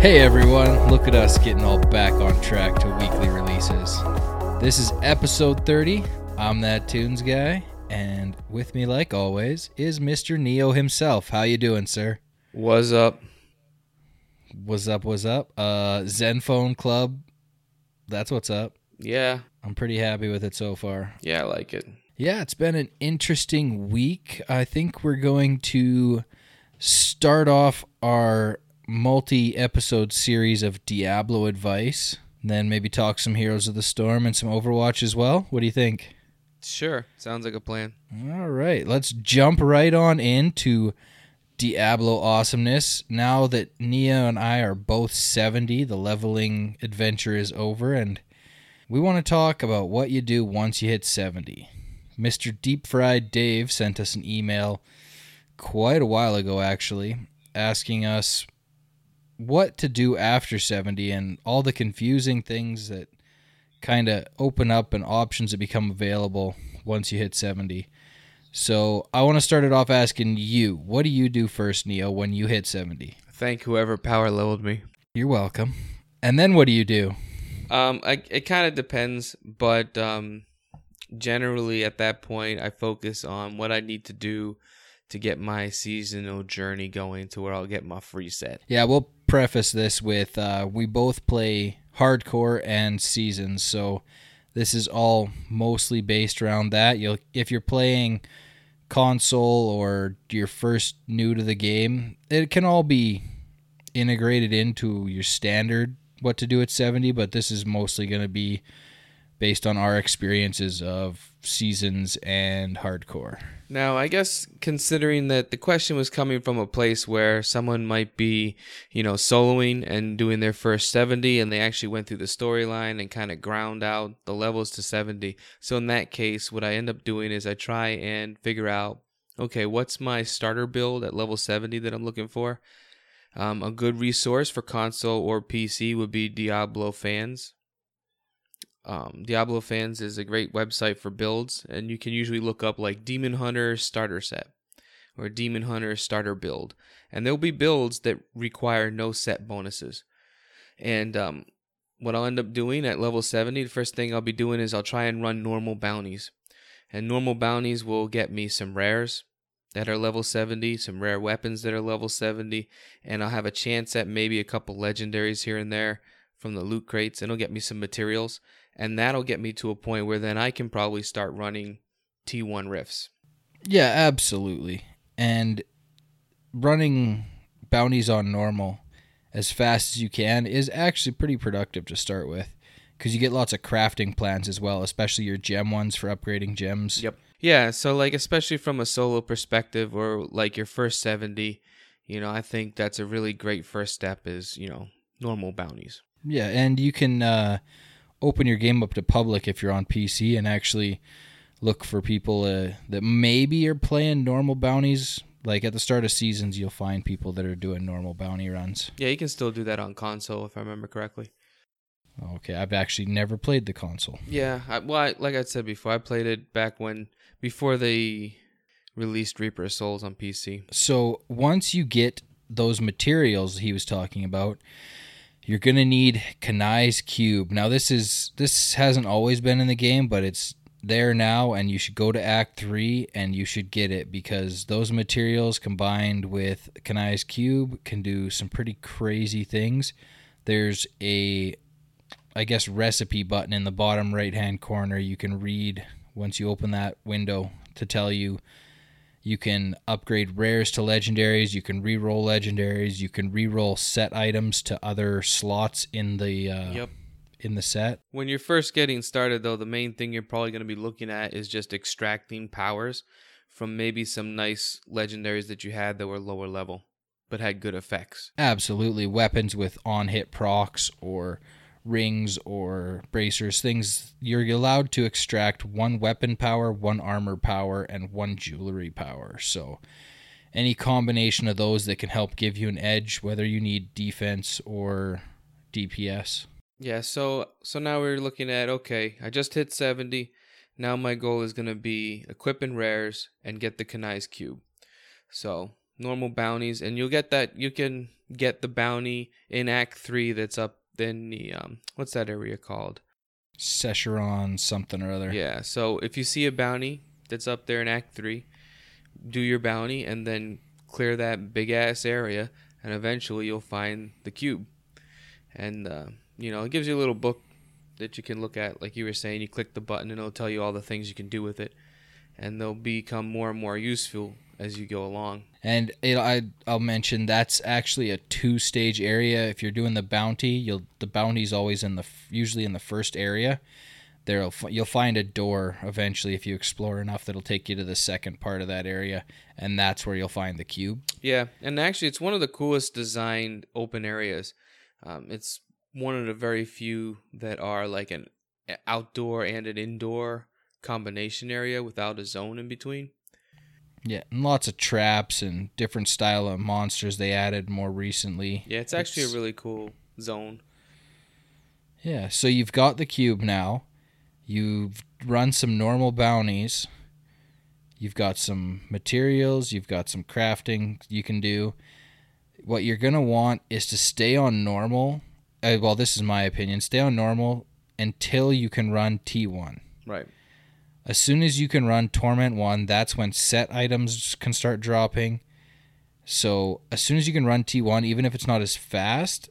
Hey everyone, look at us getting all back on track to weekly releases. This is episode 30. I'm that tunes guy, and with me like always is Mr. Neo himself. How you doing, sir? What's up? What's up, what's up? Uh Zenphone Club. That's what's up. Yeah, I'm pretty happy with it so far. yeah, I like it. Yeah, it's been an interesting week. I think we're going to start off our multi episode series of Diablo advice, then maybe talk some Heroes of the Storm and some Overwatch as well. What do you think? Sure, sounds like a plan. All right, let's jump right on into Diablo awesomeness. Now that Nia and I are both 70, the leveling adventure is over, and we want to talk about what you do once you hit 70. Mr. Deep Fried Dave sent us an email quite a while ago, actually, asking us what to do after 70 and all the confusing things that kind of open up and options that become available once you hit 70. So I want to start it off asking you, what do you do first, Neo, when you hit 70? Thank whoever power leveled me. You're welcome. And then what do you do? Um, I, it kind of depends, but um, generally at that point, I focus on what I need to do to get my seasonal journey going to where I'll get my free set. Yeah, we'll preface this with uh, we both play hardcore and seasons, so this is all mostly based around that. You'll if you're playing console or you're first new to the game, it can all be integrated into your standard what to do at 70, but this is mostly going to be based on our experiences of seasons and hardcore. Now, I guess considering that the question was coming from a place where someone might be, you know, soloing and doing their first 70 and they actually went through the storyline and kind of ground out the levels to 70. So in that case, what I end up doing is I try and figure out, okay, what's my starter build at level 70 that I'm looking for? Um, a good resource for console or PC would be Diablo Fans. Um, Diablo Fans is a great website for builds, and you can usually look up like Demon Hunter starter set or Demon Hunter starter build, and there'll be builds that require no set bonuses. And um, what I'll end up doing at level 70, the first thing I'll be doing is I'll try and run normal bounties, and normal bounties will get me some rares that are level 70, some rare weapons that are level 70, and I'll have a chance at maybe a couple legendaries here and there from the loot crates, and it'll get me some materials and that'll get me to a point where then I can probably start running T1 rifts. Yeah, absolutely. And running bounties on normal as fast as you can is actually pretty productive to start with because you get lots of crafting plans as well, especially your gem ones for upgrading gems. Yep. Yeah, so like especially from a solo perspective or like your first 70, you know, I think that's a really great first step is, you know, normal bounties. Yeah, and you can uh open your game up to public if you're on PC and actually look for people uh, that maybe are playing normal bounties. Like at the start of seasons, you'll find people that are doing normal bounty runs. Yeah, you can still do that on console if I remember correctly. Okay, I've actually never played the console. Yeah, I, well, I, like I said before, I played it back when before they released Reaper of Souls on PC. So once you get those materials he was talking about, you're gonna need Kanai's cube. Now this is this hasn't always been in the game, but it's there now, and you should go to Act Three and you should get it because those materials combined with Kanai's cube can do some pretty crazy things. There's a I guess recipe button in the bottom right hand corner you can read once you open that window to tell you you can upgrade rares to legendaries. You can re-roll legendaries. You can re-roll set items to other slots in the uh, Yep. in the set. When you're first getting started, though, the main thing you're probably going to be looking at is just extracting powers from maybe some nice legendaries that you had that were lower level but had good effects. Absolutely, weapons with on-hit procs or rings or bracers, things you're allowed to extract one weapon power, one armor power, and one jewelry power. So any combination of those that can help give you an edge, whether you need defense or DPS. Yeah, so so now we're looking at okay, I just hit 70. Now my goal is going to be equip equipping rares and get the Kanai's cube. So, normal bounties, and you'll get that. You can get the bounty in Act Three. That's up in the um, what's that area called? Sescheron something or other. Yeah. So if you see a bounty that's up there in Act Three, do your bounty and then clear that big ass area, and eventually you'll find the cube. And uh, you know, it gives you a little book that you can look at. Like you were saying, you click the button and it'll tell you all the things you can do with it, and they'll become more and more useful as you go along. And it, I I'll mention that's actually a two stage area. If you're doing the bounty, you'll the bounty's always in the usually in the first area. There'll you'll find a door eventually if you explore enough that'll take you to the second part of that area, and that's where you'll find the cube. Yeah, and actually, it's one of the coolest designed open areas. Um, it's one of the very few that are like an outdoor and an indoor combination area without a zone in between. Yeah, and lots of traps and different style of monsters they added more recently. Yeah, it's actually it's, a really cool zone. Yeah, so you've got the cube now. You've run some normal bounties. You've got some materials, you've got some crafting you can do. What you're going to want is to stay on normal. Uh, well, this is my opinion. Stay on normal until you can run T1. Right. As soon as you can run Torment 1, that's when set items can start dropping. So, as soon as you can run T1, even if it's not as fast,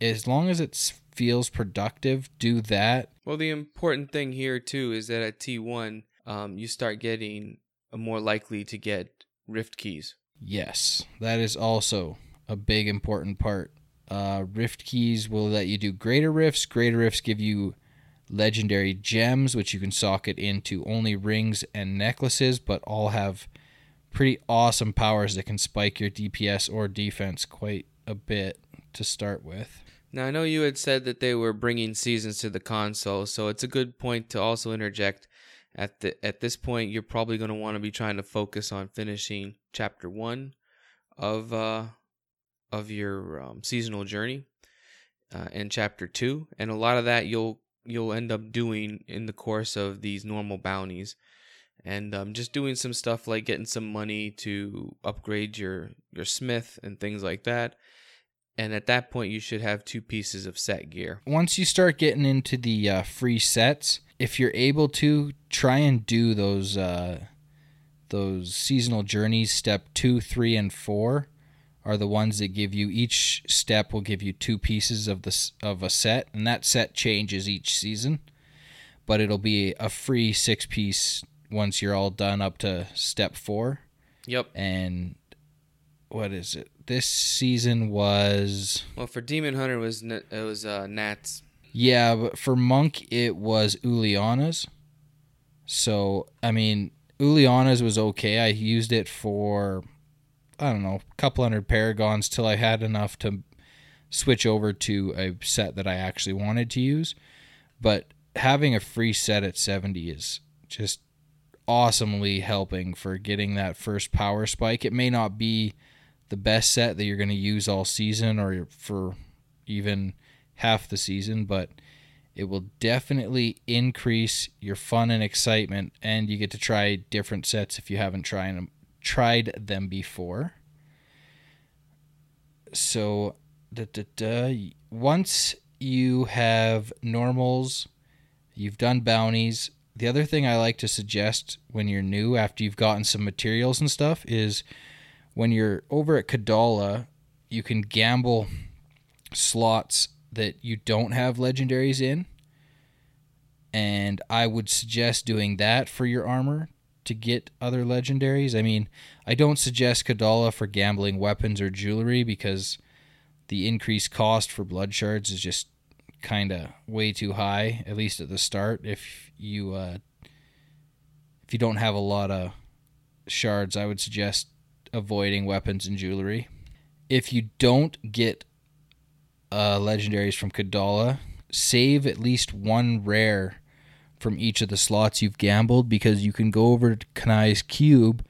as long as it feels productive, do that. Well, the important thing here, too, is that at T1, um, you start getting more likely to get rift keys. Yes, that is also a big important part. Uh, rift keys will let you do greater rifts. Greater rifts give you legendary gems, which you can socket into only rings and necklaces, but all have pretty awesome powers that can spike your DPS or defense quite a bit to start with. Now, I know you had said that they were bringing seasons to the console, so it's a good point to also interject. At the at this point, you're probably going to want to be trying to focus on finishing chapter one of uh, of your um, seasonal journey, uh, and chapter two, and a lot of that you'll you'll end up doing in the course of these normal bounties. And um, just doing some stuff like getting some money to upgrade your your smith and things like that. And at that point you should have two pieces of set gear. Once you start getting into the uh, free sets if you're able to try and do those uh, those seasonal journeys step two three and four are the ones that give you each step will give you two pieces of the of a set and that set changes each season but it'll be a free six piece once you're all done up to step 4 yep. And what is it? This season was well for demon hunter was it was uh nats. Yeah but for monk it was Uliana's. So i mean Uliana's was okay. I used it for I don't know, a couple hundred paragons till I had enough to switch over to a set that I actually wanted to use. But having a free set at 70 is just awesomely helping for getting that first power spike. It may not be the best set that you're going to use all season or for even half the season, but it will definitely increase your fun and excitement and you get to try different sets if you haven't tried them tried them before. So, da, da, da, once you have normals, you've done bounties. The other thing I like to suggest when you're new, after you've gotten some materials and stuff, is when you're over at Kadala, you can gamble slots that you don't have legendaries in. And I would suggest doing that for your armor to get other legendaries. I mean, I don't suggest Kadala for gambling weapons or jewelry because the increased cost for blood shards is just kind of way too high, at least at the start. If you uh, if you don't have a lot of shards, I would suggest avoiding weapons and jewelry. If you don't get uh, legendaries from Kadala, save at least one rare from each of the slots you've gambled because you can go over to Kanai's Cube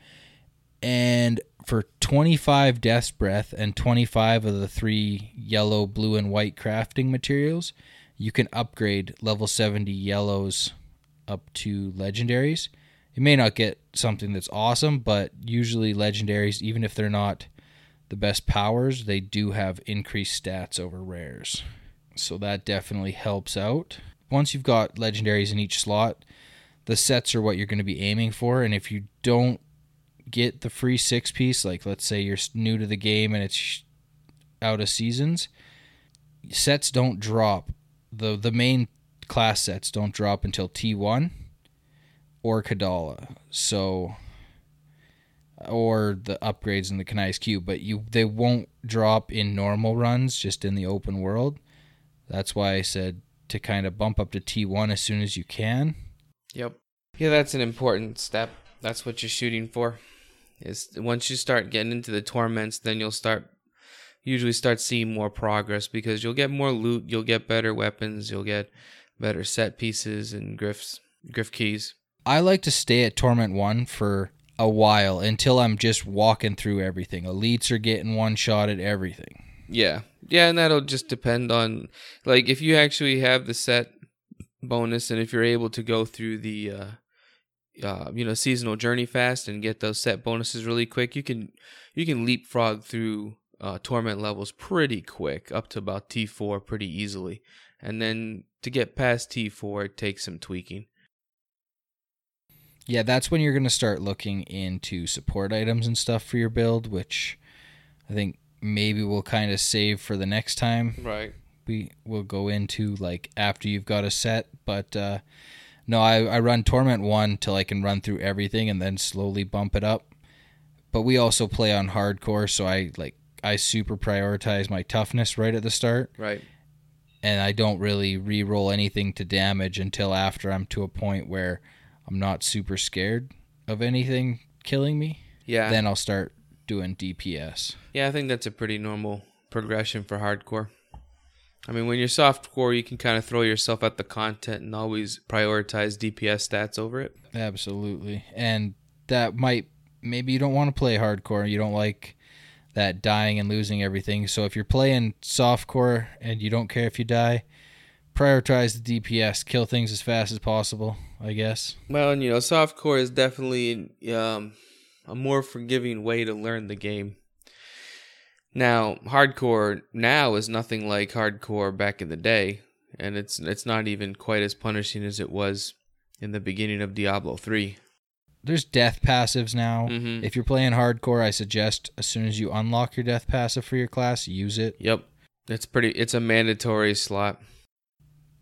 and for 25 Death's Breath and 25 of the three yellow, blue, and white crafting materials, you can upgrade level 70 yellows up to legendaries. You may not get something that's awesome, but usually legendaries, even if they're not the best powers, they do have increased stats over rares. So that definitely helps out. Once you've got legendaries in each slot, the sets are what you're going to be aiming for. And if you don't get the free six piece, like let's say you're new to the game and it's out of seasons, sets don't drop. The the main class sets don't drop until T1 or Kadala. So or the upgrades in the Kanai's Cube, but you they won't drop in normal runs, just in the open world. That's why I said to kind of bump up to T1 as soon as you can. Yep. Yeah, that's an important step. That's what you're shooting for. Is once you start getting into the torments, then you'll start usually start seeing more progress because you'll get more loot, you'll get better weapons, you'll get better set pieces and griffs, griff keys. I like to stay at Torment 1 for a while until I'm just walking through everything. Elites are getting one shot at everything. Yeah. Yeah, and that'll just depend on like if you actually have the set bonus and if you're able to go through the uh uh, you know seasonal journey fast and get those set bonuses really quick you can you can leapfrog through uh, torment levels pretty quick up to about t4 pretty easily. And then to get past t4 it takes some tweaking. Yeah that's when you're going to start looking into support items and stuff for your build which i think maybe we'll kind of save for the next time. Right. We will go into like after you've got a set but uh no I, I run torment one till i can run through everything and then slowly bump it up. But we also play on hardcore so i like i super prioritize my toughness right at the start. Right. And i don't really re-roll anything to damage until after i'm to a point where i'm not super scared of anything killing me. Yeah. Then i'll start doing dps yeah i think that's a pretty normal progression for hardcore I mean, when you're softcore, you can kind of throw yourself at the content and always prioritize DPS stats over it. Absolutely. And that might, maybe you don't want to play hardcore. You don't like that dying and losing everything. So if you're playing softcore and you don't care if you die, prioritize the DPS. Kill things as fast as possible, I guess. Well, and you know, softcore is definitely um, a more forgiving way to learn the game. Now, hardcore now is nothing like hardcore back in the day, and it's it's not even quite as punishing as it was in the beginning of Diablo 3. There's death passives now. Mhm. If you're playing hardcore, I suggest as soon as you unlock your death passive for your class, use it. Yep. It's pretty it's a mandatory slot.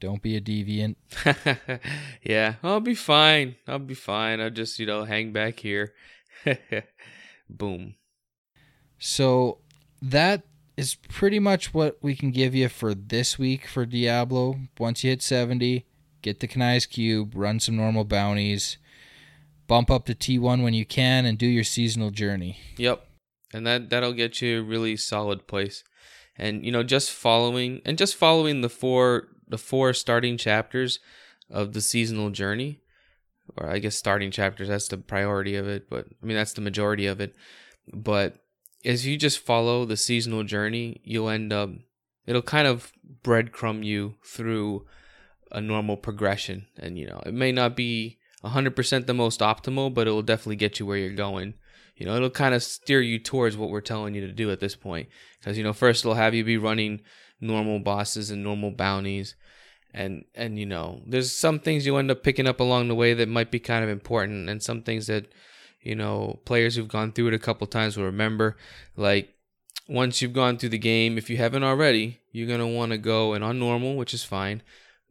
Don't be a deviant. yeah, I'll be fine. I'll be fine. I'll just, you know, hang back here. Boom. So that is pretty much what we can give you for this week for Diablo. Once you hit 70, get the Kanai's Cube, run some normal bounties, bump up to T1 when you can, and do your seasonal journey. Yep. And that that'll get you a really solid place. And you know, just following and just following the four the four starting chapters of the seasonal journey, or I guess starting chapters, that's the priority of it, but I mean that's the majority of it. But as you just follow the seasonal journey, you'll end up it'll kind of breadcrumb you through a normal progression. And you know, it may not be 100% the most optimal, but it will definitely get you where you're going. You know, it'll kind of steer you towards what we're telling you to do at this point. Because, you know, first it'll have you be running normal bosses and normal bounties. And, and, you know, there's some things you end up picking up along the way that might be kind of important, and some things that, you know, players who've gone through it a couple times will remember. Like, once you've gone through the game, if you haven't already, you're going to want to go and on normal, which is fine,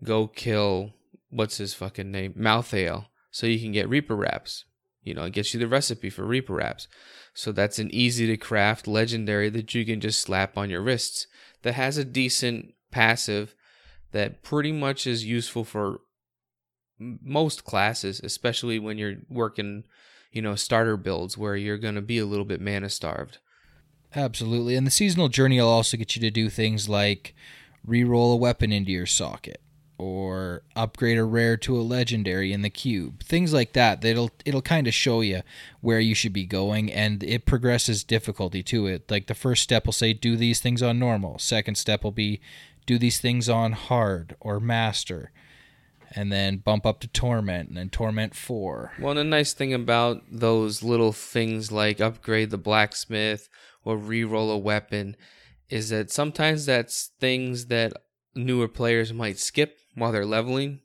go kill, what's his fucking name? Malthael. So you can get Reaper wraps. You know, it gets you the recipe for Reaper wraps. So that's an easy to craft legendary that you can just slap on your wrists that has a decent passive that pretty much is useful for most classes, especially when you're working, you know, starter builds where you're going to be a little bit mana starved. Absolutely. And the seasonal journey will also get you to do things like re-roll a weapon into your socket or upgrade a rare to a legendary in the cube. Things like that. That'll it'll kind of show you where you should be going and it progresses difficulty to it. Like the first step will say do these things on normal. Second step will be do these things on hard or master. and then bump up to Torment, and then Torment 4. Well, the nice thing about those little things like upgrade the blacksmith or re-roll a weapon is that sometimes that's things that newer players might skip while they're leveling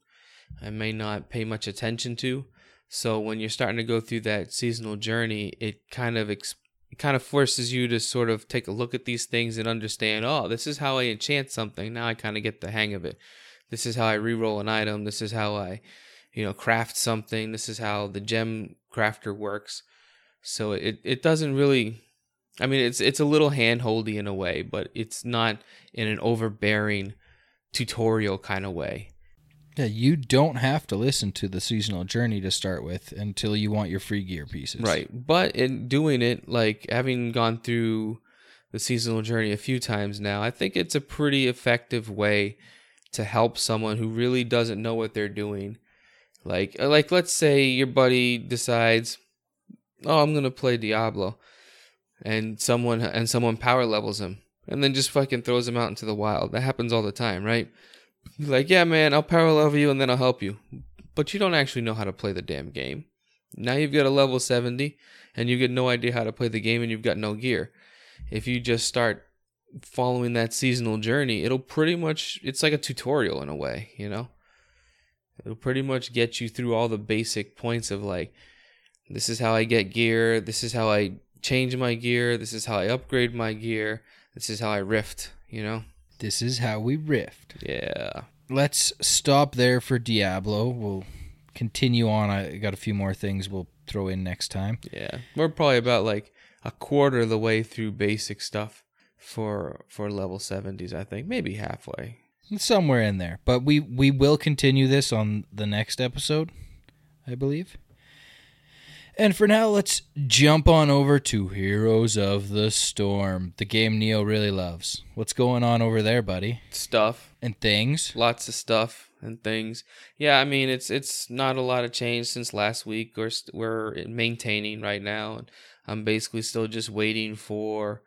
and may not pay much attention to. So when you're starting to go through that seasonal journey, it kind of ex- it kind of forces you to sort of take a look at these things and understand, oh, this is how I enchant something. Now I kind of get the hang of it. This is how I re-roll an item. This is how I, you know, craft something. This is how the gem crafter works. So it it doesn't really I mean it's it's a little handholdy in a way, but it's not in an overbearing tutorial kind of way. Yeah, you don't have to listen to the seasonal journey to start with until you want your free gear pieces. Right. But in doing it, like having gone through the seasonal journey a few times now, I think it's a pretty effective way to help someone who really doesn't know what they're doing. Like uh, like let's say your buddy decides, "Oh, I'm going to play Diablo." And someone and someone power levels him and then just fucking throws him out into the wild. That happens all the time, right? Like, yeah, man, I'll power level you and then I'll help you. But you don't actually know how to play the damn game. Now you've got a level 70 and you get no idea how to play the game and you've got no gear. If you just start following that seasonal journey, it'll pretty much, it's like a tutorial in a way, you know? It'll pretty much get you through all the basic points of like, this is how I get gear, this is how I change my gear, this is how I upgrade my gear, this is how I rift, you know? This is how we rift. Yeah. Let's stop there for Diablo. We'll continue on. I got a few more things we'll throw in next time. Yeah. We're probably about like a quarter of the way through basic stuff for for level 70s, I think. Maybe halfway. Somewhere in there. But we we will continue this on the next episode, I believe. And for now, let's jump on over to Heroes of the Storm, the game Neo really loves. What's going on over there, buddy? Stuff And things. lots of stuff and things. Yeah, I mean it's it's not a lot of change since last week. We're st- we're maintaining right now, and I'm basically still just waiting for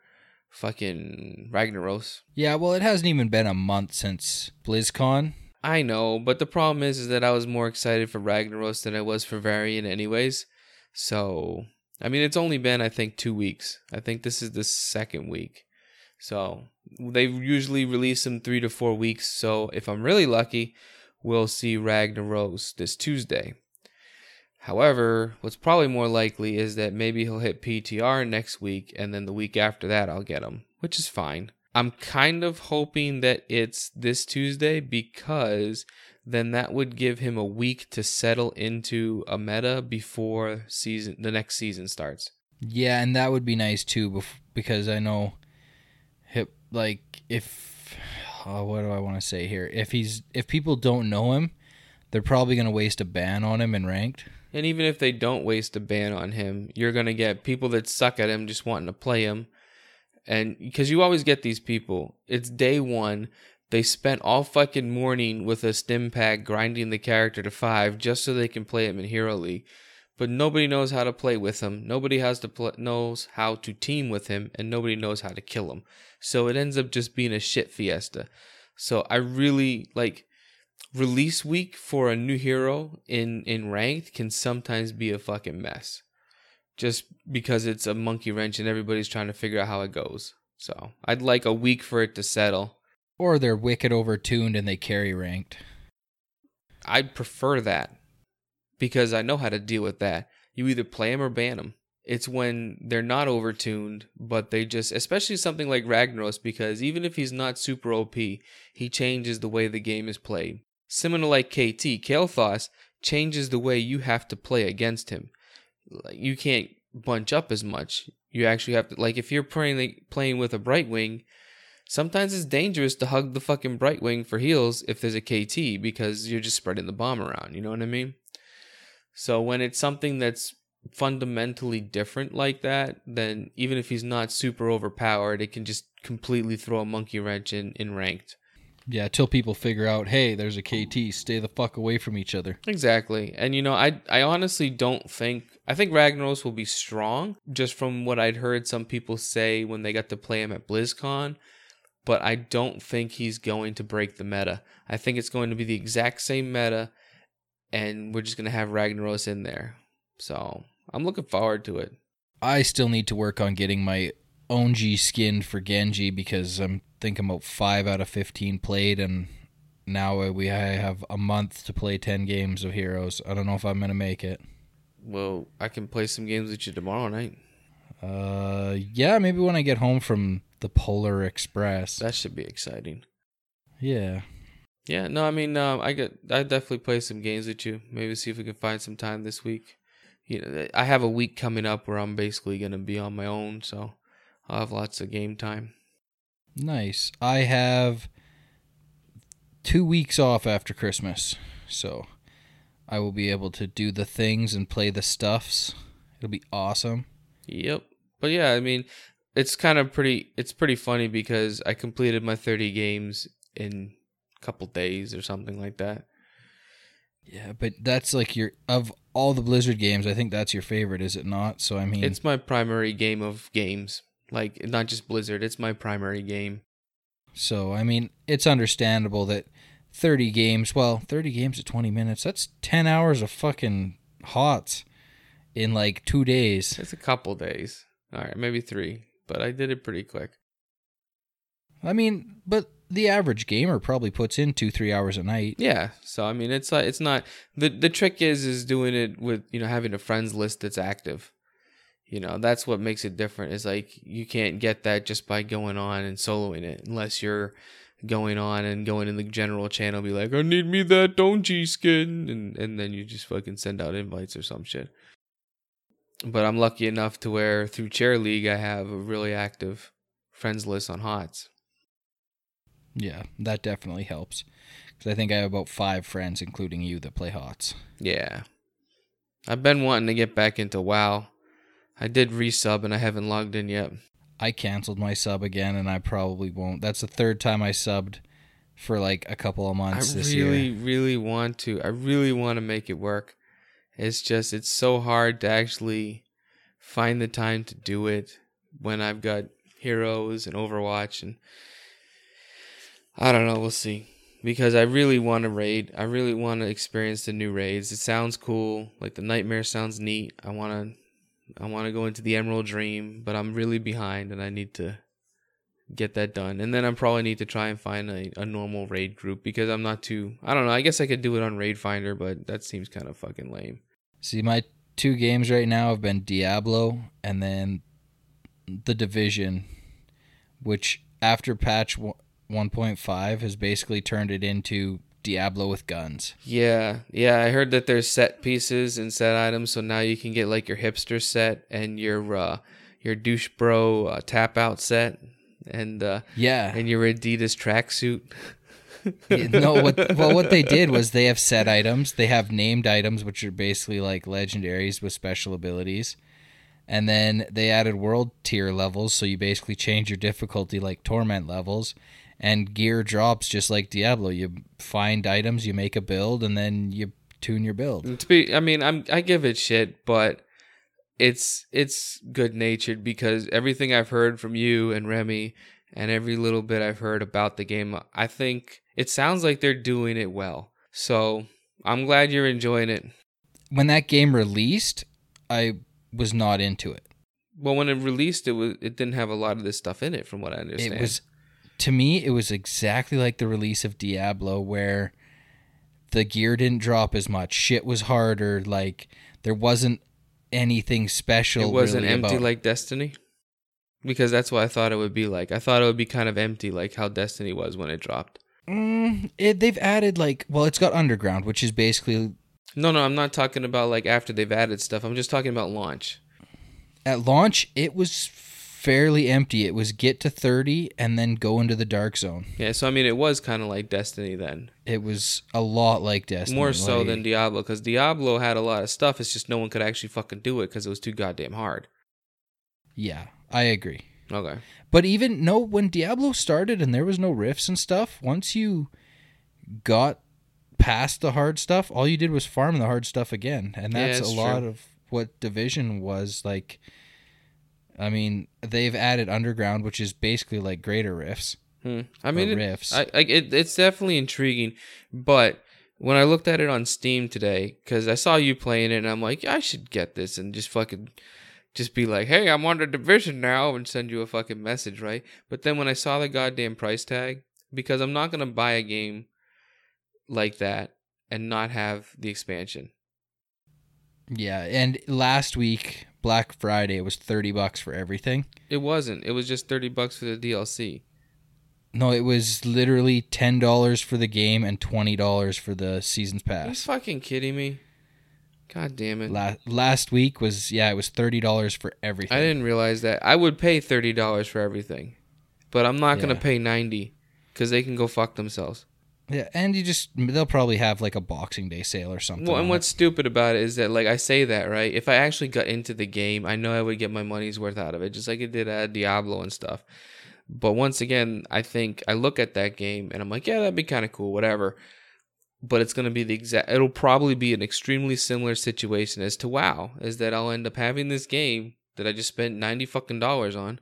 fucking Ragnaros. Yeah, well, it hasn't even been a month since BlizzCon. I know, but the problem is, is that I was more excited for Ragnaros than I was for Varian, anyways. So, I mean, it's only been I think two weeks. I think this is the second week. So they usually release them three to four weeks. So if I'm really lucky, we'll see Ragnaros this Tuesday. However, what's probably more likely is that maybe he'll hit PTR next week, and then the week after that, I'll get him, which is fine. I'm kind of hoping that it's this Tuesday because then that would give him a week to settle into a meta before season the next season starts. Yeah, and that would be nice too, bef- because I know, hip like if oh, what do I want to say here? If he's if people don't know him, they're probably gonna waste a ban on him in ranked. And even if they don't waste a ban on him, you're going to get people that suck at him just wanting to play him. And because you always get these people, it's day one. They spent all fucking morning with a stim pack grinding the character to five just so they can play him in Hero League. But nobody knows how to play with him. Nobody has to pl- knows how to team with him, and nobody knows how to kill him. So it ends up just being a shit fiesta. So I really like release week for a new hero in in ranked can sometimes be a fucking mess just because it's a monkey wrench and everybody's trying to figure out how it goes so i'd like a week for it to settle Or they're wicked overtuned and they carry ranked. i'd prefer that because i know how to deal with that you either play them or ban them it's when they're not overtuned but they just especially something like ragnaros because even if he's not super op he changes the way the game is played Similar like KT, Kael'thas changes the way you have to play against him. You can't bunch up as much. You actually have to like if you're playing like, playing with a Brightwing, sometimes it's dangerous to hug the fucking Brightwing for heals if there's a KT because you're just spreading the bomb around. You know what I mean? So when it's something that's fundamentally different like that, then even if he's not super overpowered, it can just completely throw a monkey wrench in in ranked. Yeah, till people figure out, hey, there's a KT, stay the fuck away from each other. Exactly. And you know, I I honestly don't think I think Ragnaros will be strong just from what I'd heard some people say when they got to play him at BlizzCon, but I don't think he's going to break the meta. I think it's going to be the exact same meta and we're just gonna have Ragnaros in there. So I'm looking forward to it. I still need to work on getting my Oni skinned for Genji because I'm thinking about five out of fifteen played, and now we have a month to play ten games of Heroes. I don't know if I'm gonna make it. Well, I can play some games with you tomorrow night. Uh, yeah, maybe when I get home from the Polar Express. That should be exciting. Yeah. Yeah, no, I mean, um, I get, I definitely play some games with you. Maybe see if we can find some time this week. You know, I have a week coming up where I'm basically gonna be on my own, so I'll have lots of game time. Nice. I have two weeks off after Christmas, so I will be able to do the things and play the stuffs. It'll be awesome. Yep. But yeah, I mean, it's kind of pretty. It's pretty funny because I completed my 30 games in a couple days or something like that. Yeah, but that's like your of all the Blizzard games. I think that's your favorite, is it not? So I mean, it's my primary game of games. Like not just Blizzard, it's my primary game. So I mean, it's understandable that 30 games. Well, 30 games at 20 minutes. That's 10 hours of fucking hots in like two days. It's a couple days. All right, maybe three, but I did it pretty quick. I mean, but the average gamer probably puts in two, three hours a night. Yeah. So I mean, it's like it's not the the trick is is doing it with you know having a friends list that's active. You know, that's what makes it different. Is like you can't get that just by going on and soloing it unless you're going on and going in the general channel, be like, I need me that don't Donji skin, and and then you just fucking send out invites or some shit. But I'm lucky enough to where through Chair League I have a really active friends list on HOTS. Yeah, that definitely helps. Because I think I have about five friends, including you, that play HOTS. Yeah. I've been wanting to get back into WoW. I did resub and I haven't logged in yet. I canceled my sub again, and I probably won't. That's the third time I subbed for like a couple of months I this really, year. really want to. I really want to make it work. It's just it's so hard to actually find the time to do it when I've got heroes and Overwatch and I don't know, we'll see. Because I really want to raid. I really want to experience the new raids. It sounds cool. Like the nightmare sounds neat. I want to I want to go into the Emerald Dream, but I'm really behind and I need to get that done. And then I probably need to try and find a, a normal raid group because I'm not too I don't know. I guess I could do it on Raid Finder, but that seems kind of fucking lame. See, my two games right now have been Diablo and then The Division, which after patch 1.5 has basically turned it into Diablo with guns. Yeah, yeah. I heard that there's set pieces and set items, so now you can get like your hipster set and your uh, your douche bro uh, tap out set, and uh, yeah, and your Adidas tracksuit. no, what well what they did was they have set items. They have named items, which are basically like legendaries with special abilities. And then they added world tier levels, so you basically change your difficulty like torment levels and gear drops just like Diablo. You find items, you make a build, and then you tune your build. To be, I mean, I'm I give it shit, but it's it's good natured because everything I've heard from you and Remy, and every little bit I've heard about the game, I think it sounds like they're doing it well. So I'm glad you're enjoying it. When that game released, I was not into it. Well, when it released, it was it didn't have a lot of this stuff in it, from what I understand. It was to me, it was exactly like the release of Diablo, where the gear didn't drop as much. Shit was harder. Like there wasn't anything special. It wasn't really empty about- like Destiny, because that's what I thought it would be like. I thought it would be kind of empty, like how Destiny was when it dropped. Mm, it, they've added like well, it's got underground, which is basically No, no, I'm not talking about like after they've added stuff. I'm just talking about launch. at launch. It was fairly empty. It was get to thirty and then go into the dark zone. Yeah, so I mean, it was kind of like Destiny then, It was a lot like Destiny. more so like- than Diablo, because Diablo had a lot of stuff. It's just no one could actually fucking do it because it was too goddamn hard. yeah. I agree. Okay. But even no, when Diablo started and there was no rifts and stuff, once you got past the hard stuff, all you did was farm the hard stuff again, and Yeah, that's a lot of what Division was like. I mean, they've added underground, which is basically like greater rifts. Hmm. I mean, it, rifts. I, I, it, it's definitely intriguing, but when I looked at it on Steam today, because I saw you playing it, and I'm like, I should get this and just fucking just be like, hey, I'm on the division now, and send you a fucking message, right? But then when I saw the goddamn price tag, because I'm not gonna buy a game like that and not have the expansion. Yeah, and last week Black Friday it was thirty bucks for everything. It wasn't. It was just thirty bucks for the DLC. No, it was literally ten dollars for the game and twenty dollars for the season's Are you fucking kidding me? God damn it. La- last week was yeah, it was thirty dollars for everything. I didn't realize that. I would pay thirty dollars for everything, but I'm not gonna pay ninety because they can go fuck themselves. Yeah, and you just they'll probably have like a Boxing Day sale or something. Well, and what's stupid about it is that like I say that right. If I actually got into the game, I know I would get my money's worth out of it, just like it did at Diablo and stuff. But once again, I think I look at that game and I'm like, yeah, that'd be kind of cool, whatever. But it's gonna be the exact. It'll probably be an extremely similar situation as to WoW. Is that I'll end up having this game that I just spent ninety fucking dollars on,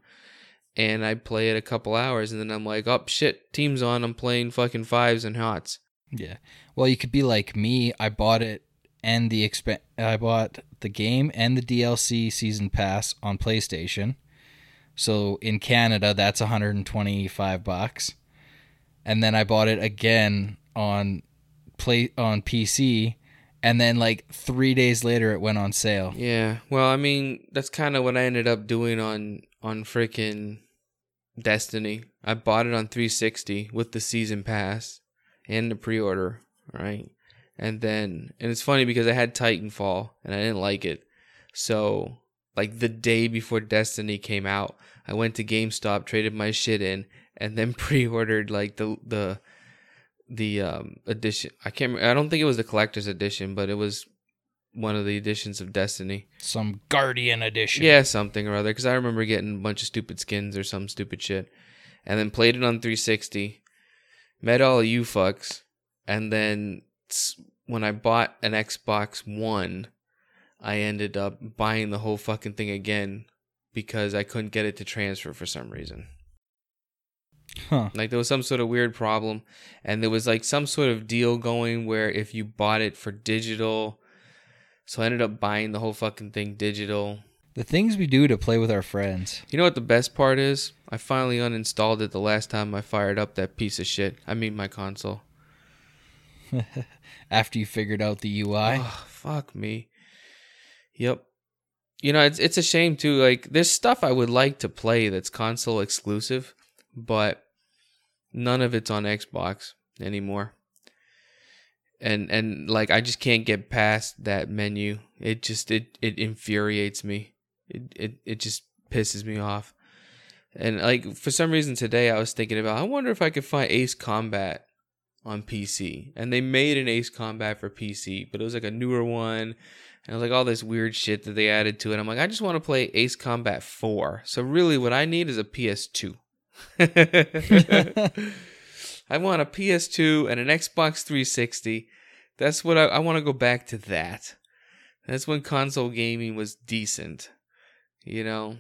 and I play it a couple hours, and then I'm like, oh shit, team's on. I'm playing fucking fives and hots. Yeah. Well, you could be like me. I bought it and the exp- I bought the game and the DLC season pass on PlayStation. So in Canada, that's 125 bucks. And then I bought it again on play on PC, and then like three days later, it went on sale. Yeah. Well, I mean, that's kind of what I ended up doing on on freaking Destiny. I bought it on 360 with the season pass and the pre-order, right? And then and it's funny because I had Titanfall and I didn't like it. So, like the day before Destiny came out, I went to GameStop, traded my shit in, and then pre-ordered like the the the um edition. I can't. I don't think it was the collector's edition, but it was one of the editions of Destiny. Some Guardian edition. Yeah, something or other. Because I remember getting a bunch of stupid skins or some stupid shit, and then played it on 360. Met all you fucks, and then when I bought an Xbox One, I ended up buying the whole fucking thing again because I couldn't get it to transfer for some reason. Huh. Like there was some sort of weird problem, and there was like some sort of deal going where if you bought it for digital, so I ended up buying the whole fucking thing digital. The things we do to play with our friends. You know what the best part is? I finally uninstalled it the last time I fired up that piece of shit. I mean my console. After you figured out the UI. Oh, fuck me. Yep. You know, it's it's a shame too. Like there's stuff I would like to play that's console exclusive, but none of it's on Xbox anymore. And and like I just can't get past that menu. It just it it infuriates me. It it it just pisses me off. And like for some reason today I was thinking about I wonder if I could find Ace Combat on PC. And they made an Ace Combat for PC, but it was like a newer one. And it was like all this weird shit that they added to it. I'm like, I just want to play Ace Combat 4. So really what I need is a PS2. I want a PS2 and an Xbox 360. That's what I, I want to go back to that. That's when console gaming was decent. You know,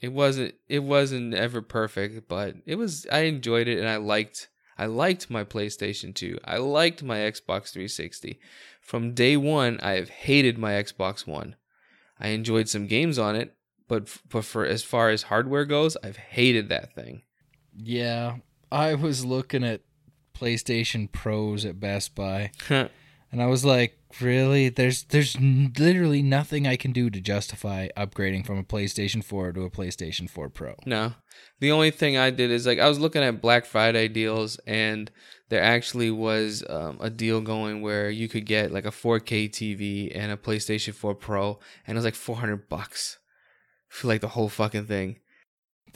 it wasn't it wasn't ever perfect, but it was I enjoyed it and I liked I liked my PlayStation 2. I liked my Xbox 360. From day 1, I have hated my Xbox 1. I enjoyed some games on it, but but for as far as hardware goes, I've hated that thing. Yeah, I was looking at PlayStation Pros at Best Buy, and I was like, "Really? There's there's literally nothing I can do to justify upgrading from a PlayStation 4 to a PlayStation 4 Pro." No. The only thing I did is like I was looking at Black Friday deals and there actually was um, a deal going where you could get like a 4K TV and a PlayStation 4 Pro and it was like 400 bucks for like the whole fucking thing.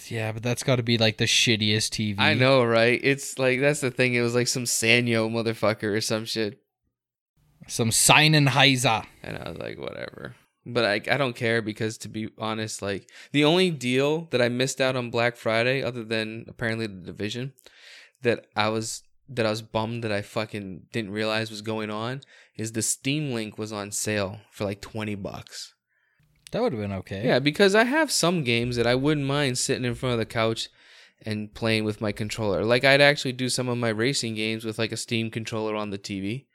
Yeah, but that's got to be like the shittiest TV. I know, right? It's like that's the thing. It was like some Sanyo motherfucker or some shit. Some Sennheiser. And I was like, whatever. But I, I don't care because to be honest, like the only deal that I missed out on Black Friday, other than apparently the division, that I was that I was bummed that I fucking didn't realize was going on, is the Steam Link was on sale for like twenty bucks. That would have been okay. Yeah, because I have some games that I wouldn't mind sitting in front of the couch and playing with my controller. Like I'd actually do some of my racing games with like a Steam controller on the TV.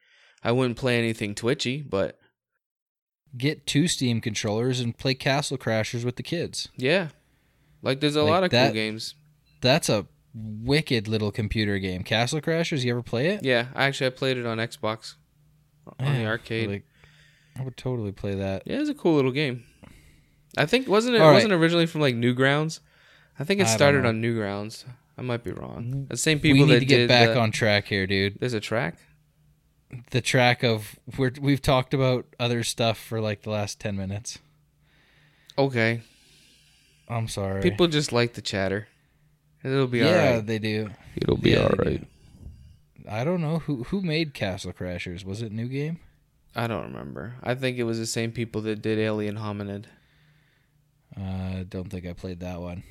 I wouldn't play anything twitchy, but Get two Steam controllers and play Castle Crashers with the kids. yeah. Like there's a Like lot of that- cool games. That's a wicked little computer game. Castle Crashers, you ever play it? Yeah, actually I played it on Xbox on the arcade. Like, I would totally play that. Yeah, it's a cool little game. I think wasn't it All right. wasn't originally from like Newgrounds. I think it I don't started know. on Newgrounds. I might be wrong. The same people We people need that to get did, back uh, on track here, dude. There's a track. The track of we're, we've talked about other stuff for like the last 10 minutes. Okay, I'm sorry. people just like the chatter. It'll be yeah, all right. they do. It'll be Yeah, all they right. do. I don't know who who made Castle Crashers. Was it New Game? I don't remember. I think it was the same people that did Alien Hominid. Uh, don't think I played that one.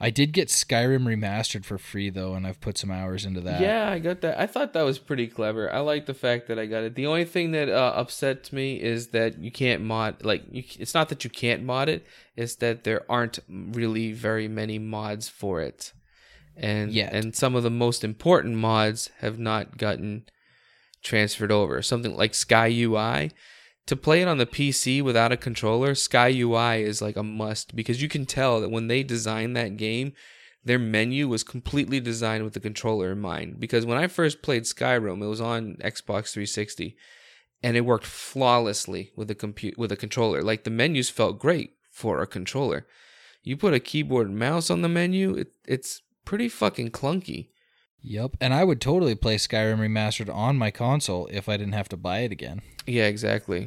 I did get Skyrim remastered for free though, and I've put some hours into that. Yeah, I got that. I thought that was pretty clever. I like the fact that I got it. The only thing that uh, upsets me is that you can't mod. Like, you, it's not that you can't mod it; it's that there aren't really very many mods for it, and Yet. and some of the most important mods have not gotten transferred over. Something like Sky UI. To play it on the PC without a controller, Sky UI is like a must because you can tell that when they designed that game, their menu was completely designed with the controller in mind. Because when I first played Skyrim, it was on Xbox 360, and it worked flawlessly with a compute with a controller. Like the menus felt great for a controller. You put a keyboard and mouse on the menu, it, it's pretty fucking clunky. Yep. And I would totally play Skyrim remastered on my console if I didn't have to buy it again. Yeah, exactly.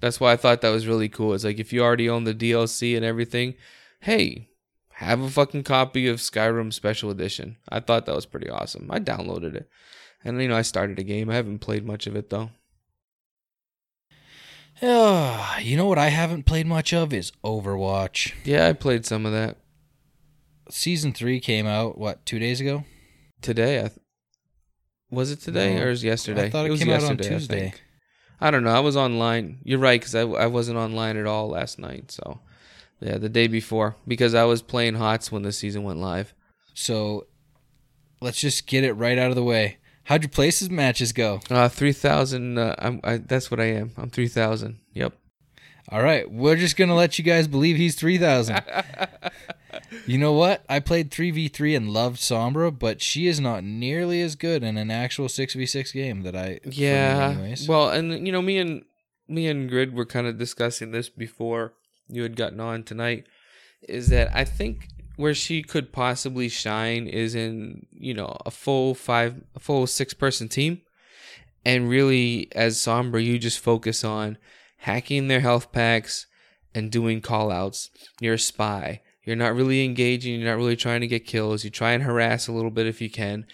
That's why I thought that was really cool. It's like if you already own the DLC and everything, hey, have a fucking copy of Skyrim Special Edition. I thought that was pretty awesome. I downloaded it. And you know, I started a game. I haven't played much of it though. Ah, you know what I haven't played much of is Overwatch. Yeah, I played some of that Season 3 came out what, 2 days ago? Today. I th- was it today No, or was yesterday? I thought it, was came out on yesterday, I think. I don't know. I was online. You're right because I, I wasn't online at all last night. So yeah, the day before because I was playing HOTS when the season went live. So let's just get it right out of the way. How'd your places matches go? Uh, three thousand. Uh, I'm. I, that's what I am. I'm three thousand. Yep. All right, we're just gonna let you guys believe he's three thousand. you know what? I played three v three and loved Sombra, but she is not nearly as good in an actual six v six game that I. Yeah. Well, and you know, me and me and Grid were kind of discussing this before you had gotten on tonight. Is that I think where she could possibly shine is in you know a full five, a full six person team, and really as Sombra, you just focus on hacking their health packs and doing call outs. You're a spy. You're not really engaging. You're not really trying to get kills. You try and harass a little bit if you can,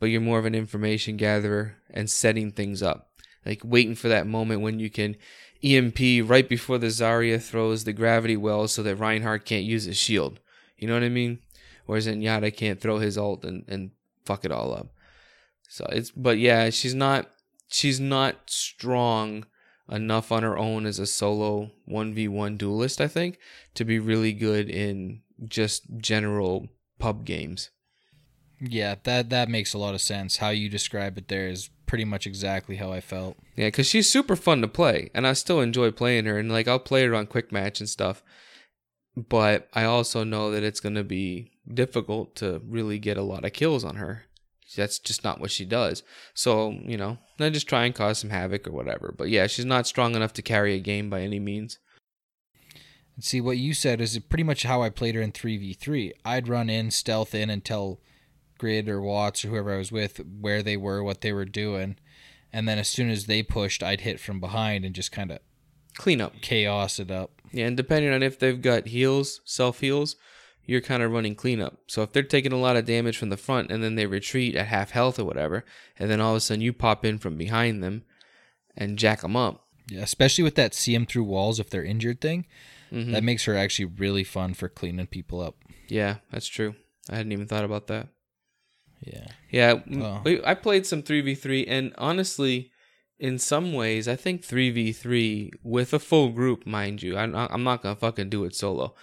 but you're more of an information gatherer and setting things up. Like waiting for that moment when you can EMP right before the Zarya throws the gravity well so that Reinhardt can't use his shield. You know what I mean? Or Zenyatta can't throw his ult and, and fuck it all up. So it's but yeah, she's not she's not strong enough on her own as a solo 1v1 duelist, I think, to be really good in just general pub games. yeah, that that makes a lot of sense. How you describe it there is pretty much exactly how I felt. Yeah, because she's super fun to play, and I still enjoy playing her. And like, I'll play her on quick match and stuff. But I also know that it's gonna be difficult to really get a lot of kills on her. That's just not what she does. So you know, I just try and cause some havoc or whatever. But yeah, she's not strong enough to carry a game by any means. And see what you said is pretty much how I played her in three v three. I'd run in, stealth in, and tell Grid or Watts or whoever I was with where they were, what they were doing, and then as soon as they pushed, I'd hit from behind and just kind of Clean up. chaos it up. Yeah, and depending on if they've got heals, self heals, you're kind of running cleanup. So if they're taking a lot of damage from the front and then they retreat at half health or whatever, and then all of a sudden you pop in from behind them and jack them up. Yeah, especially with that see them through walls if they're injured thing. Mhm. That makes her actually really fun for cleaning people up. Yeah, that's true. I hadn't even thought about that. Yeah. Yeah, I played some 3v3, and honestly, in some ways, I think 3v3 with a full group, mind you, I'm not, I'm not gonna fucking do it solo,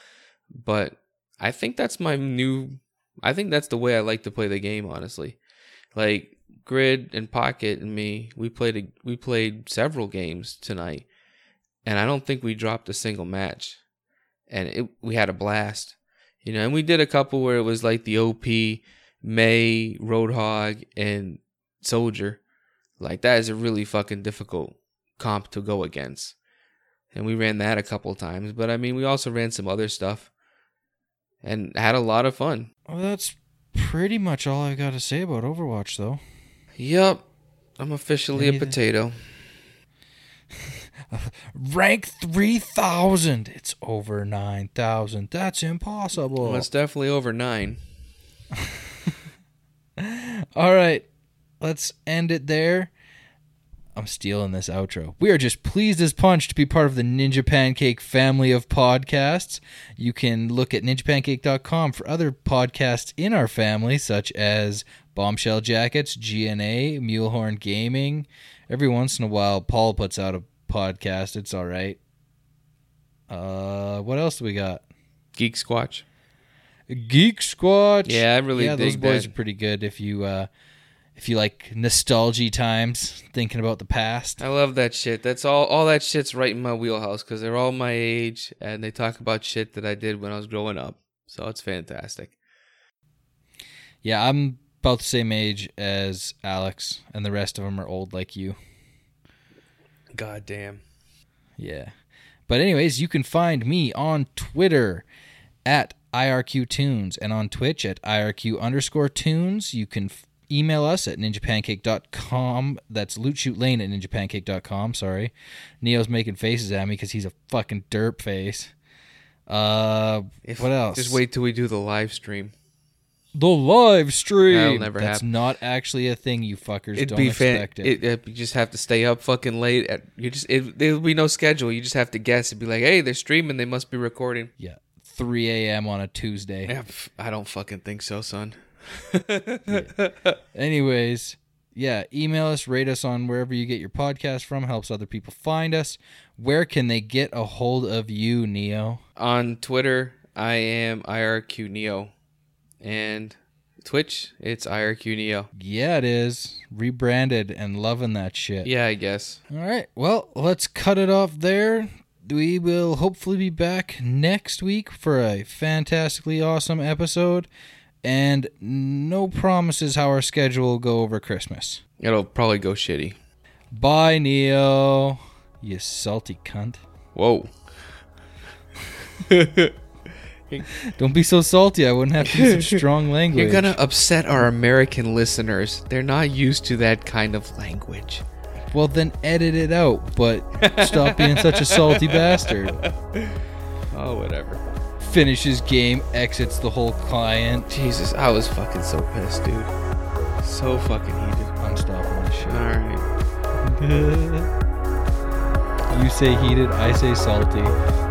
but I think that's my new. I think that's the way I like to play the game. Honestly, like Grid and Pocket and me, we played a, we played several games tonight, and I don't think we dropped a single match, and it we had a blast, you know. And we did a couple where it was like the OP, Mei, Roadhog, and Soldier. Like that is a really fucking difficult comp to go against, and we ran that a couple times. But I mean, we also ran some other stuff, and had a lot of fun. Well, that's pretty much all I've got to say about Overwatch, though. Yep, I'm officially Anything- a potato. Rank 3000. It's over 9000. That's impossible. Well, it's definitely over nine. All right, let's end it there. I'm stealing this outro. We are just pleased as punch to be part of the Ninja Pancake family of podcasts. You can look at ninjapancake.com for other podcasts in our family, such as Bombshell Jackets, GNA, Mulehorn Gaming. Every once in a while, Paul puts out a podcast. It's all right. Uh, what else do we got? Geek Squatch. Geek Squatch. Yeah, I really yeah, those boys that. are pretty good. If you uh, if you like nostalgia times, thinking about the past. I love that shit. That's all. All that shit's right in my wheelhouse because they're all my age and they talk about shit that I did when I was growing up. So it's fantastic. Yeah, I'm about the same age as Alex, and the rest of them are old like you. God damn. Yeah. But anyways, you can find me on Twitter at IRQ Tunes and on Twitch at IRQ underscore tunes. You can f- email us at ninjapancake.com. That's lootshoot lane at ninjapancake.com. Sorry. Neo's making faces at me because he's a fucking derp face. Uh, If, what else? Just wait till we do the live stream. The live stream. That'll never That's happen. not actually a thing, you fuckers. It'd Don't be fan. expect It, it, you just have to stay up fucking late. At, you just it, there'll be no schedule. You just have to guess. It'd be like, hey, they're streaming. They must be recording. Yeah. 3 a.m. on a Tuesday. Yeah, I don't fucking think so, son. Anyways, yeah, email us, rate us on wherever you get your podcast from. Helps other people find us. Where can they get a hold of you, Neo? On Twitter, I am IRQ Neo, and Twitch, it's IRQ Neo. Yeah, it is rebranded and loving that shit. Yeah, I guess. All right. Well, let's cut it off there. We will hopefully be back next week for a fantastically awesome episode. And no promises how our schedule will go over Christmas. It'll probably go shitty. Bye, Neo. You salty cunt. Whoa. Don't be so salty. I wouldn't have to use such strong language. You're gonna upset our American listeners. They're not used to that kind of language. Well, then edit it out, but stop being such a salty bastard. Oh, whatever. Finishes game, exits the whole client. Jesus, I was fucking so pissed, dude. So fucking heated. I'm stopping this shit. All right. you say heated, I say salty.